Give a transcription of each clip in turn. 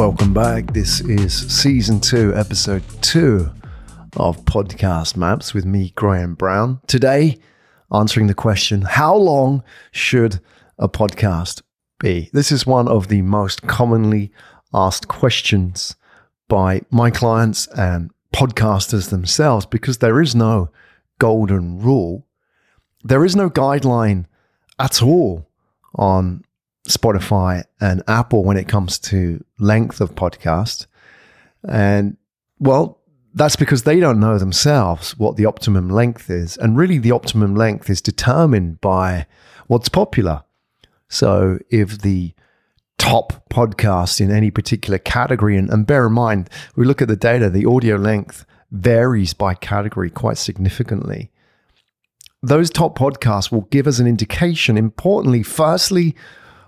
Welcome back. This is season two, episode two of Podcast Maps with me, Graham Brown. Today, answering the question How long should a podcast be? This is one of the most commonly asked questions by my clients and podcasters themselves because there is no golden rule. There is no guideline at all on Spotify and Apple when it comes to length of podcast. And well, that's because they don't know themselves what the optimum length is. And really, the optimum length is determined by what's popular. So if the top podcast in any particular category, and, and bear in mind, we look at the data, the audio length varies by category quite significantly. Those top podcasts will give us an indication, importantly, firstly,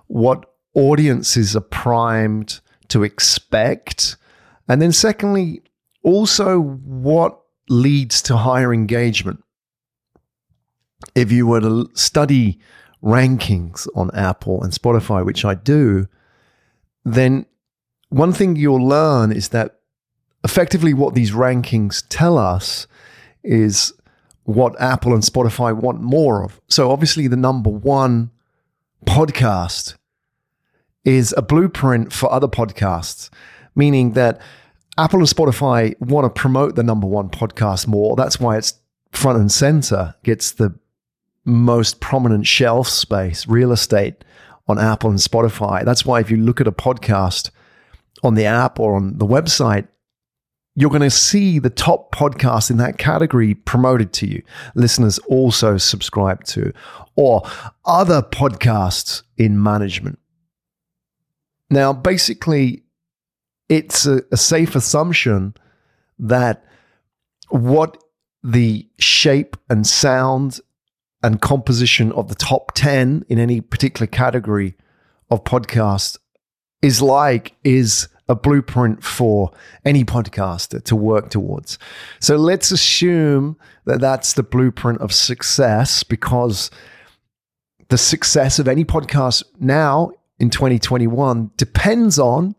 what audiences are primed to expect. And then, secondly, also what leads to higher engagement. If you were to study rankings on Apple and Spotify, which I do, then one thing you'll learn is that effectively what these rankings tell us is what Apple and Spotify want more of. So, obviously, the number one podcast is a blueprint for other podcasts, meaning that Apple and Spotify want to promote the number one podcast more. That's why it's front and center, gets the most prominent shelf space, real estate on Apple and Spotify. That's why if you look at a podcast on the app or on the website, you're going to see the top podcasts in that category promoted to you. Listeners also subscribe to, or other podcasts in management. Now, basically, it's a, a safe assumption that what the shape and sound and composition of the top 10 in any particular category of podcast is like is a blueprint for any podcaster to work towards. So let's assume that that's the blueprint of success because the success of any podcast now in 2021 depends on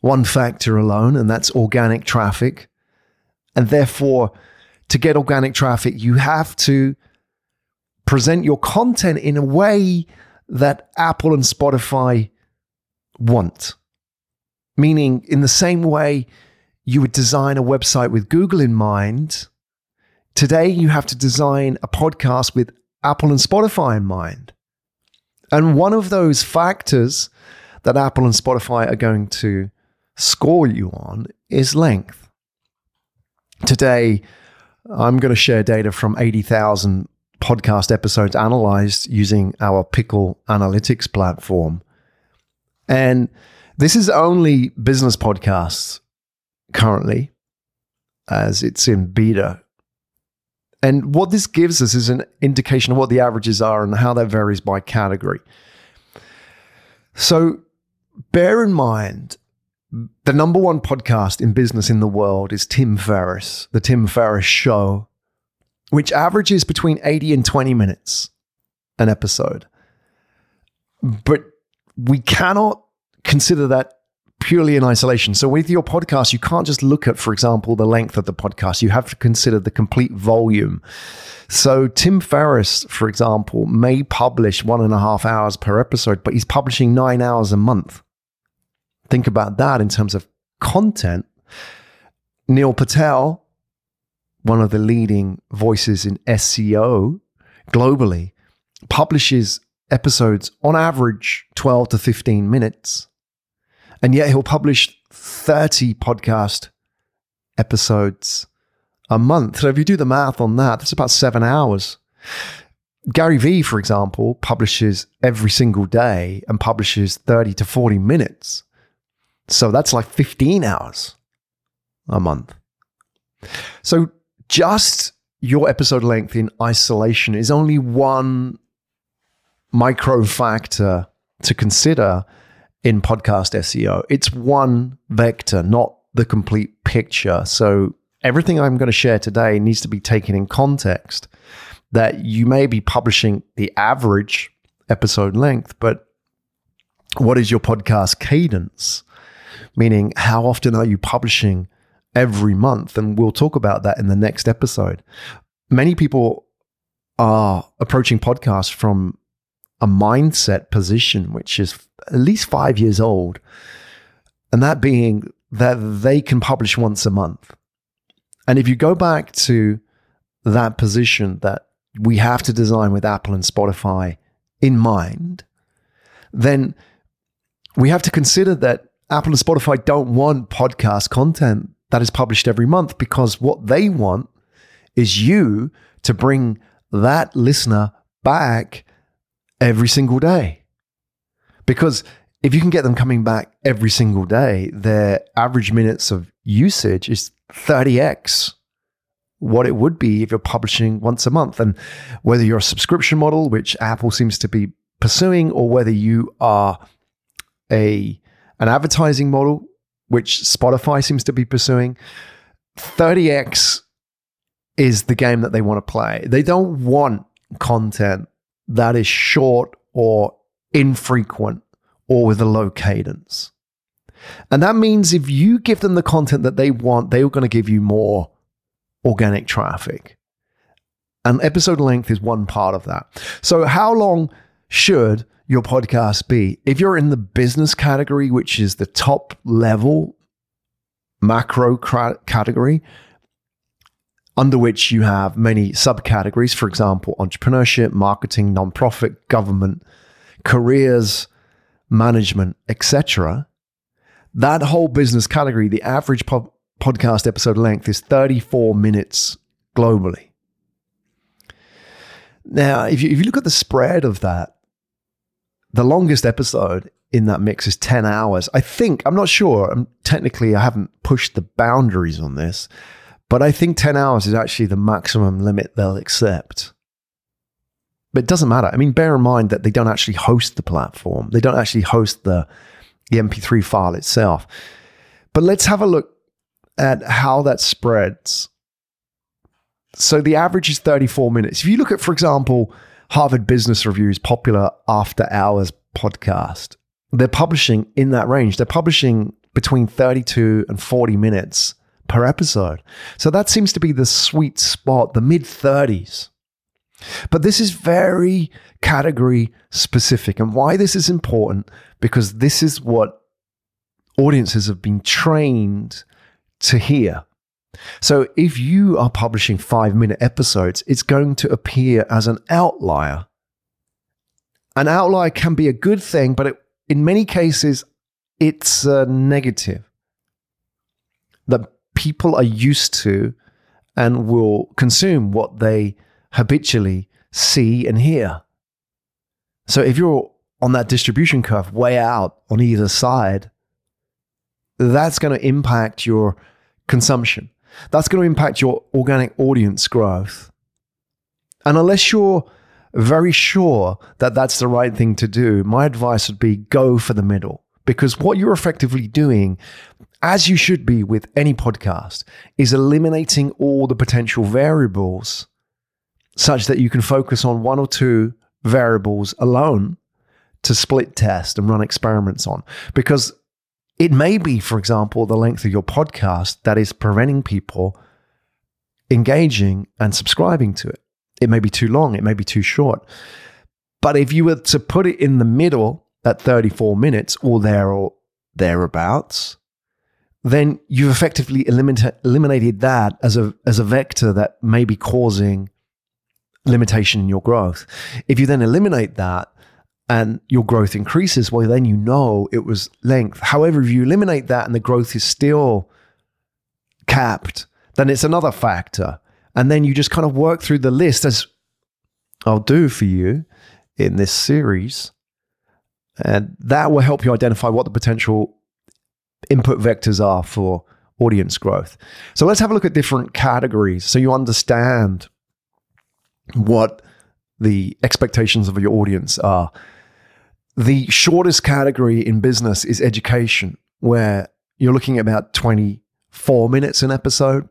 one factor alone, and that's organic traffic. And therefore, to get organic traffic, you have to present your content in a way that Apple and Spotify want. Meaning, in the same way you would design a website with Google in mind, today you have to design a podcast with Apple and Spotify in mind. And one of those factors that Apple and Spotify are going to score you on is length. Today, I'm going to share data from 80,000 podcast episodes analyzed using our Pickle Analytics platform. And this is only business podcasts currently, as it's in beta and what this gives us is an indication of what the averages are and how that varies by category. So bear in mind, the number one podcast in business in the world is Tim Ferriss, the Tim Ferriss Show, which averages between 80 and 20 minutes an episode. But we cannot consider that purely in isolation. So with your podcast, you can't just look at, for example, the length of the podcast. You have to consider the complete volume. So Tim Ferriss, for example, may publish one and a half hours per episode, but he's publishing nine hours a month. Think about that in terms of content. Neil Patel, one of the leading voices in SEO globally, publishes episodes on average 12 to 15 minutes and yet he'll publish 30 podcast episodes a month. So if you do the math on that, that's about seven hours. Gary Vee, for example, publishes every single day and publishes 30 to 40 minutes. So that's like 15 hours a month. So just your episode length in isolation is only one micro factor to consider in podcast SEO. It's one vector, not the complete picture. So everything I'm going to share today needs to be taken in context that you may be publishing the average episode length, but what is your podcast cadence? meaning how often are you publishing every month? And we'll talk about that in the next episode. Many people are approaching podcasts from a mindset position, which is at least five years old, and that being that they can publish once a month. And if you go back to that position that we have to design with Apple and Spotify in mind, then we have to consider that Apple and Spotify don't want podcast content that is published every month because what they want is you to bring that listener back every single day. Because if you can get them coming back every single day, their average minutes of usage is 30x what it would be if you're publishing once a month. And whether you're a subscription model, which Apple seems to be pursuing, or whether you are a an advertising model, which Spotify seems to be pursuing, 30x is the game that they want to play. They don't want content that is short or infrequent or with a low cadence. And that means if you give them the content that they want, they're going to give you more organic traffic. And episode length is one part of that. So, how long should your podcast be? If you're in the business category, which is the top level macro category, under which you have many subcategories, for example, entrepreneurship, marketing, nonprofit, government, careers, management, etc. That whole business category, the average po- podcast episode length is 34 minutes globally. Now, if you, if you look at the spread of that, the longest episode in that mix is 10 hours. I think, I'm not sure. I'm, technically, I haven't pushed the boundaries on this, but I think 10 hours is actually the maximum limit they'll accept. But it doesn't matter. I mean, bear in mind that they don't actually host the platform, they don't actually host the, the MP3 file itself. But let's have a look at how that spreads. So the average is 34 minutes. If you look at, for example, Harvard Business Review's popular after hours podcast, they're publishing in that range. They're publishing between 32 and 40 minutes per episode. So that seems to be the sweet spot, the mid 30s. But this is very category specific. And why this is important, because this is what audiences have been trained to hear. So if you are publishing five minute episodes, it's going to appear as an outlier. An outlier can be a good thing, but it, in many cases, it's a negative that people are used to and will consume what they habitually see and hear. So if you're on that distribution curve way out on either side, that's going to impact your consumption. That's going to impact your organic audience growth. And unless you're very sure that that's the right thing to do, my advice would be go for the middle. Because what you're effectively doing, as you should be with any podcast, is eliminating all the potential variables such that you can focus on one or two variables alone to split test and run experiments on. Because it may be, for example, the length of your podcast that is preventing people engaging and subscribing to it. It may be too long, it may be too short. But if you were to put it in the middle at 34 minutes or there or thereabouts, then you've effectively eliminate, eliminated that as a, as a vector that may be causing limitation in your growth. If you then eliminate that, and your growth increases, well, then you know it was length. However, if you eliminate that and the growth is still capped, then it's another factor. And then you just kind of work through the list as I'll do for you in this series. And that will help you identify what the potential input vectors are for audience growth. So let's have a look at different categories so you understand what the expectations of your audience are. The shortest category in business is education, where you're looking at about 24 minutes an episode.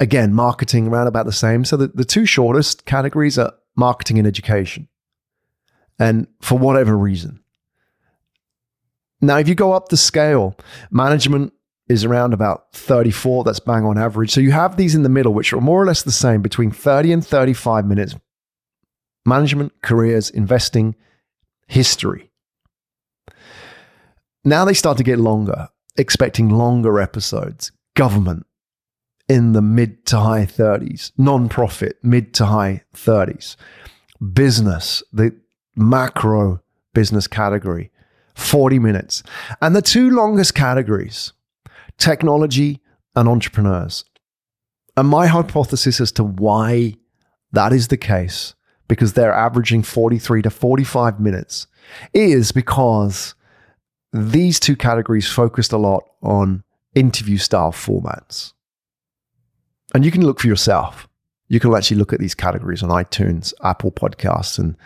Again, marketing around about the same. So the, the two shortest categories are marketing and education. And for whatever reason, Now, if you go up the scale, management is around about 34. That's bang on average. So you have these in the middle, which are more or less the same between 30 and 35 minutes. Management, careers, investing, history. Now they start to get longer, expecting longer episodes. Government in the mid to high 30s, non-profit mid to high 30s, business, the macro business category, 40 minutes. And the two longest categories, technology and entrepreneurs. And my hypothesis as to why that is the case, because they're averaging 43 to 45 minutes, is because these two categories focused a lot on interview style formats. And you can look for yourself. You can actually look at these categories on iTunes, Apple Podcasts, and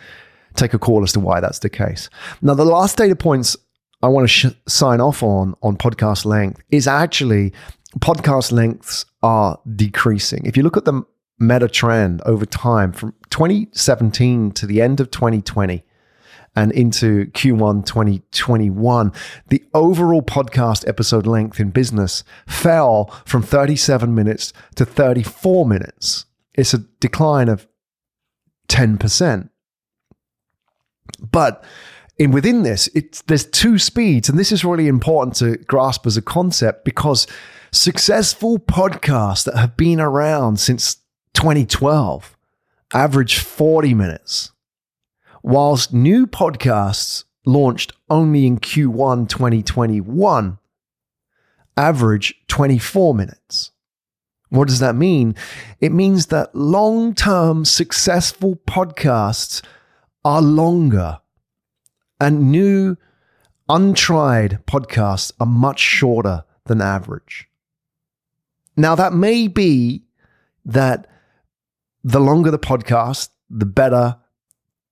take a call as to why that's the case. Now, the last data points I want to sh- sign off on on podcast length is actually podcast lengths are decreasing. If you look at the meta trend over time from 2017 to the end of 2020 and into Q1 2021, the overall podcast episode length in business fell from 37 minutes to 34 minutes. It's a decline of 10%. But in within this, it's there's two speeds, and this is really important to grasp as a concept because successful podcasts that have been around since 2012 average 40 minutes, whilst new podcasts launched only in Q1 2021 average 24 minutes. What does that mean? It means that long term successful podcasts are longer and new, untried podcasts are much shorter than average. Now, that may be that the longer the podcast, the better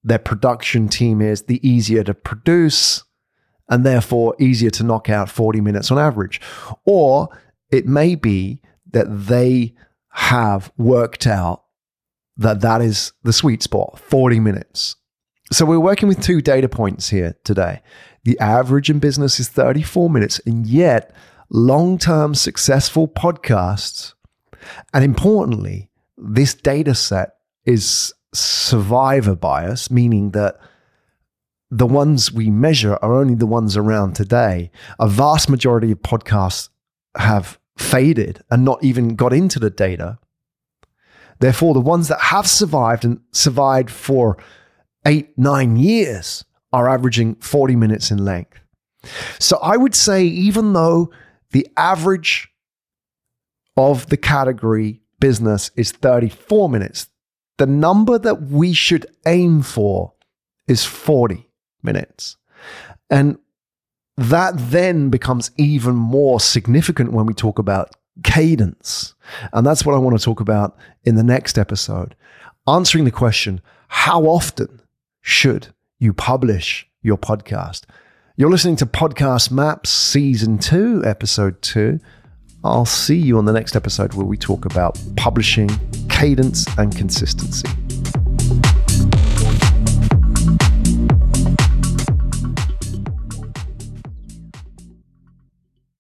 their production team is, the easier to produce, and therefore easier to knock out 40 minutes on average. Or it may be that they have worked out that that is the sweet spot 40 minutes. So we're working with two data points here today. The average in business is 34 minutes, and yet long term successful podcasts, and importantly, this data set is survivor bias, meaning that the ones we measure are only the ones around today. A vast majority of podcasts have faded and not even got into the data. Therefore, the ones that have survived and survived for eight, nine years are averaging 40 minutes in length. So I would say, even though the average of the category business is 34 minutes, the number that we should aim for is 40 minutes. And that then becomes even more significant when we talk about cadence. And that's what I want to talk about in the next episode. Answering the question, how often should you publish your podcast? You're listening to Podcast Maps Season 2, Episode 2. I'll see you on the next episode where we talk about publishing, cadence, and consistency.